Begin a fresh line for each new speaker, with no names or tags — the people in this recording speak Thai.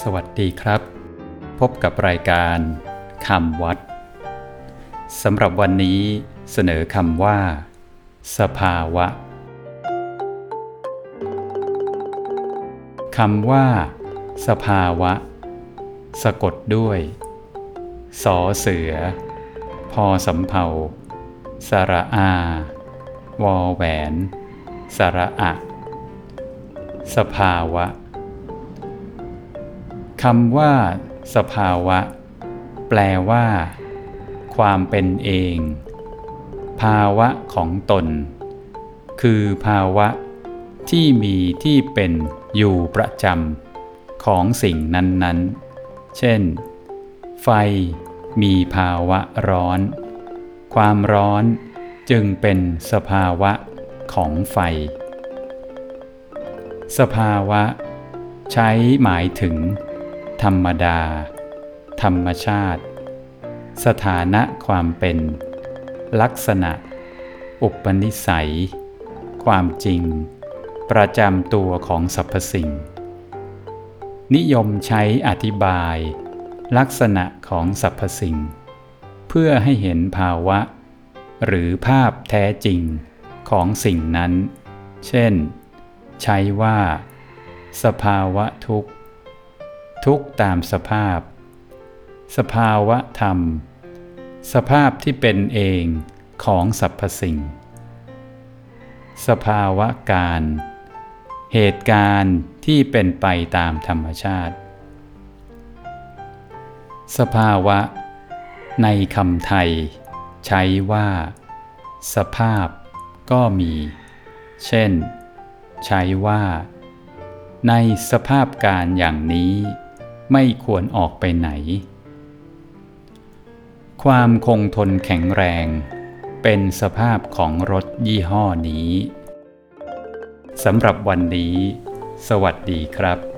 สวัสดีครับ พบกับรายการคำวัดสำหรับวันนี้เสนอคำว่า สภาวะคำว่า สภาวะ สะกดด้วยสอเสือ พอสำเภาสระอา วอแหวน สระอะ สภาวะ คำว่า สภาวะ แปลว่า ความเป็นเอง ภาวะของตน คือภาวะ ที่มีที่เป็นอยู่ประจำของสิ่งนั้นๆ เช่น ไฟ มีภาวะร้อน ความร้อนจึงเป็นสภาวะของไฟ สภาวะ ใช้หมายถึง ธรรมดา ธรรมชาติ สถานะความเป็น ลักษณะ อุปนิสัย ความจริง ประจำตัวของสรรพสิ่ง นิยมใช้อธิบาย ลักษณะของสรรพสิ่ง เพื่อให้เห็นภาวะ หรือภาพแท้จริงของสิ่งนั้น เช่น ใช้ว่า สภาวะทุกข์ ทุกข์ตามสภาพ สภาวะธรรม สภาพที่เป็นเองของสรรพสิ่ง สภาวะการ เหตุการณ์ที่เป็นไปตามธรรมชาติ สภาวะ ในคำไทย ใช้ว่า สภาพก็มี เช่น ใช้ว่า ในสภาพการอย่างนี้ ไม่ควรออกไปไหน ความคงทนแข็งแรง เป็นสภาพของรถยี่ห้อนี้สำหรับวันนี้ สวัสดีครับ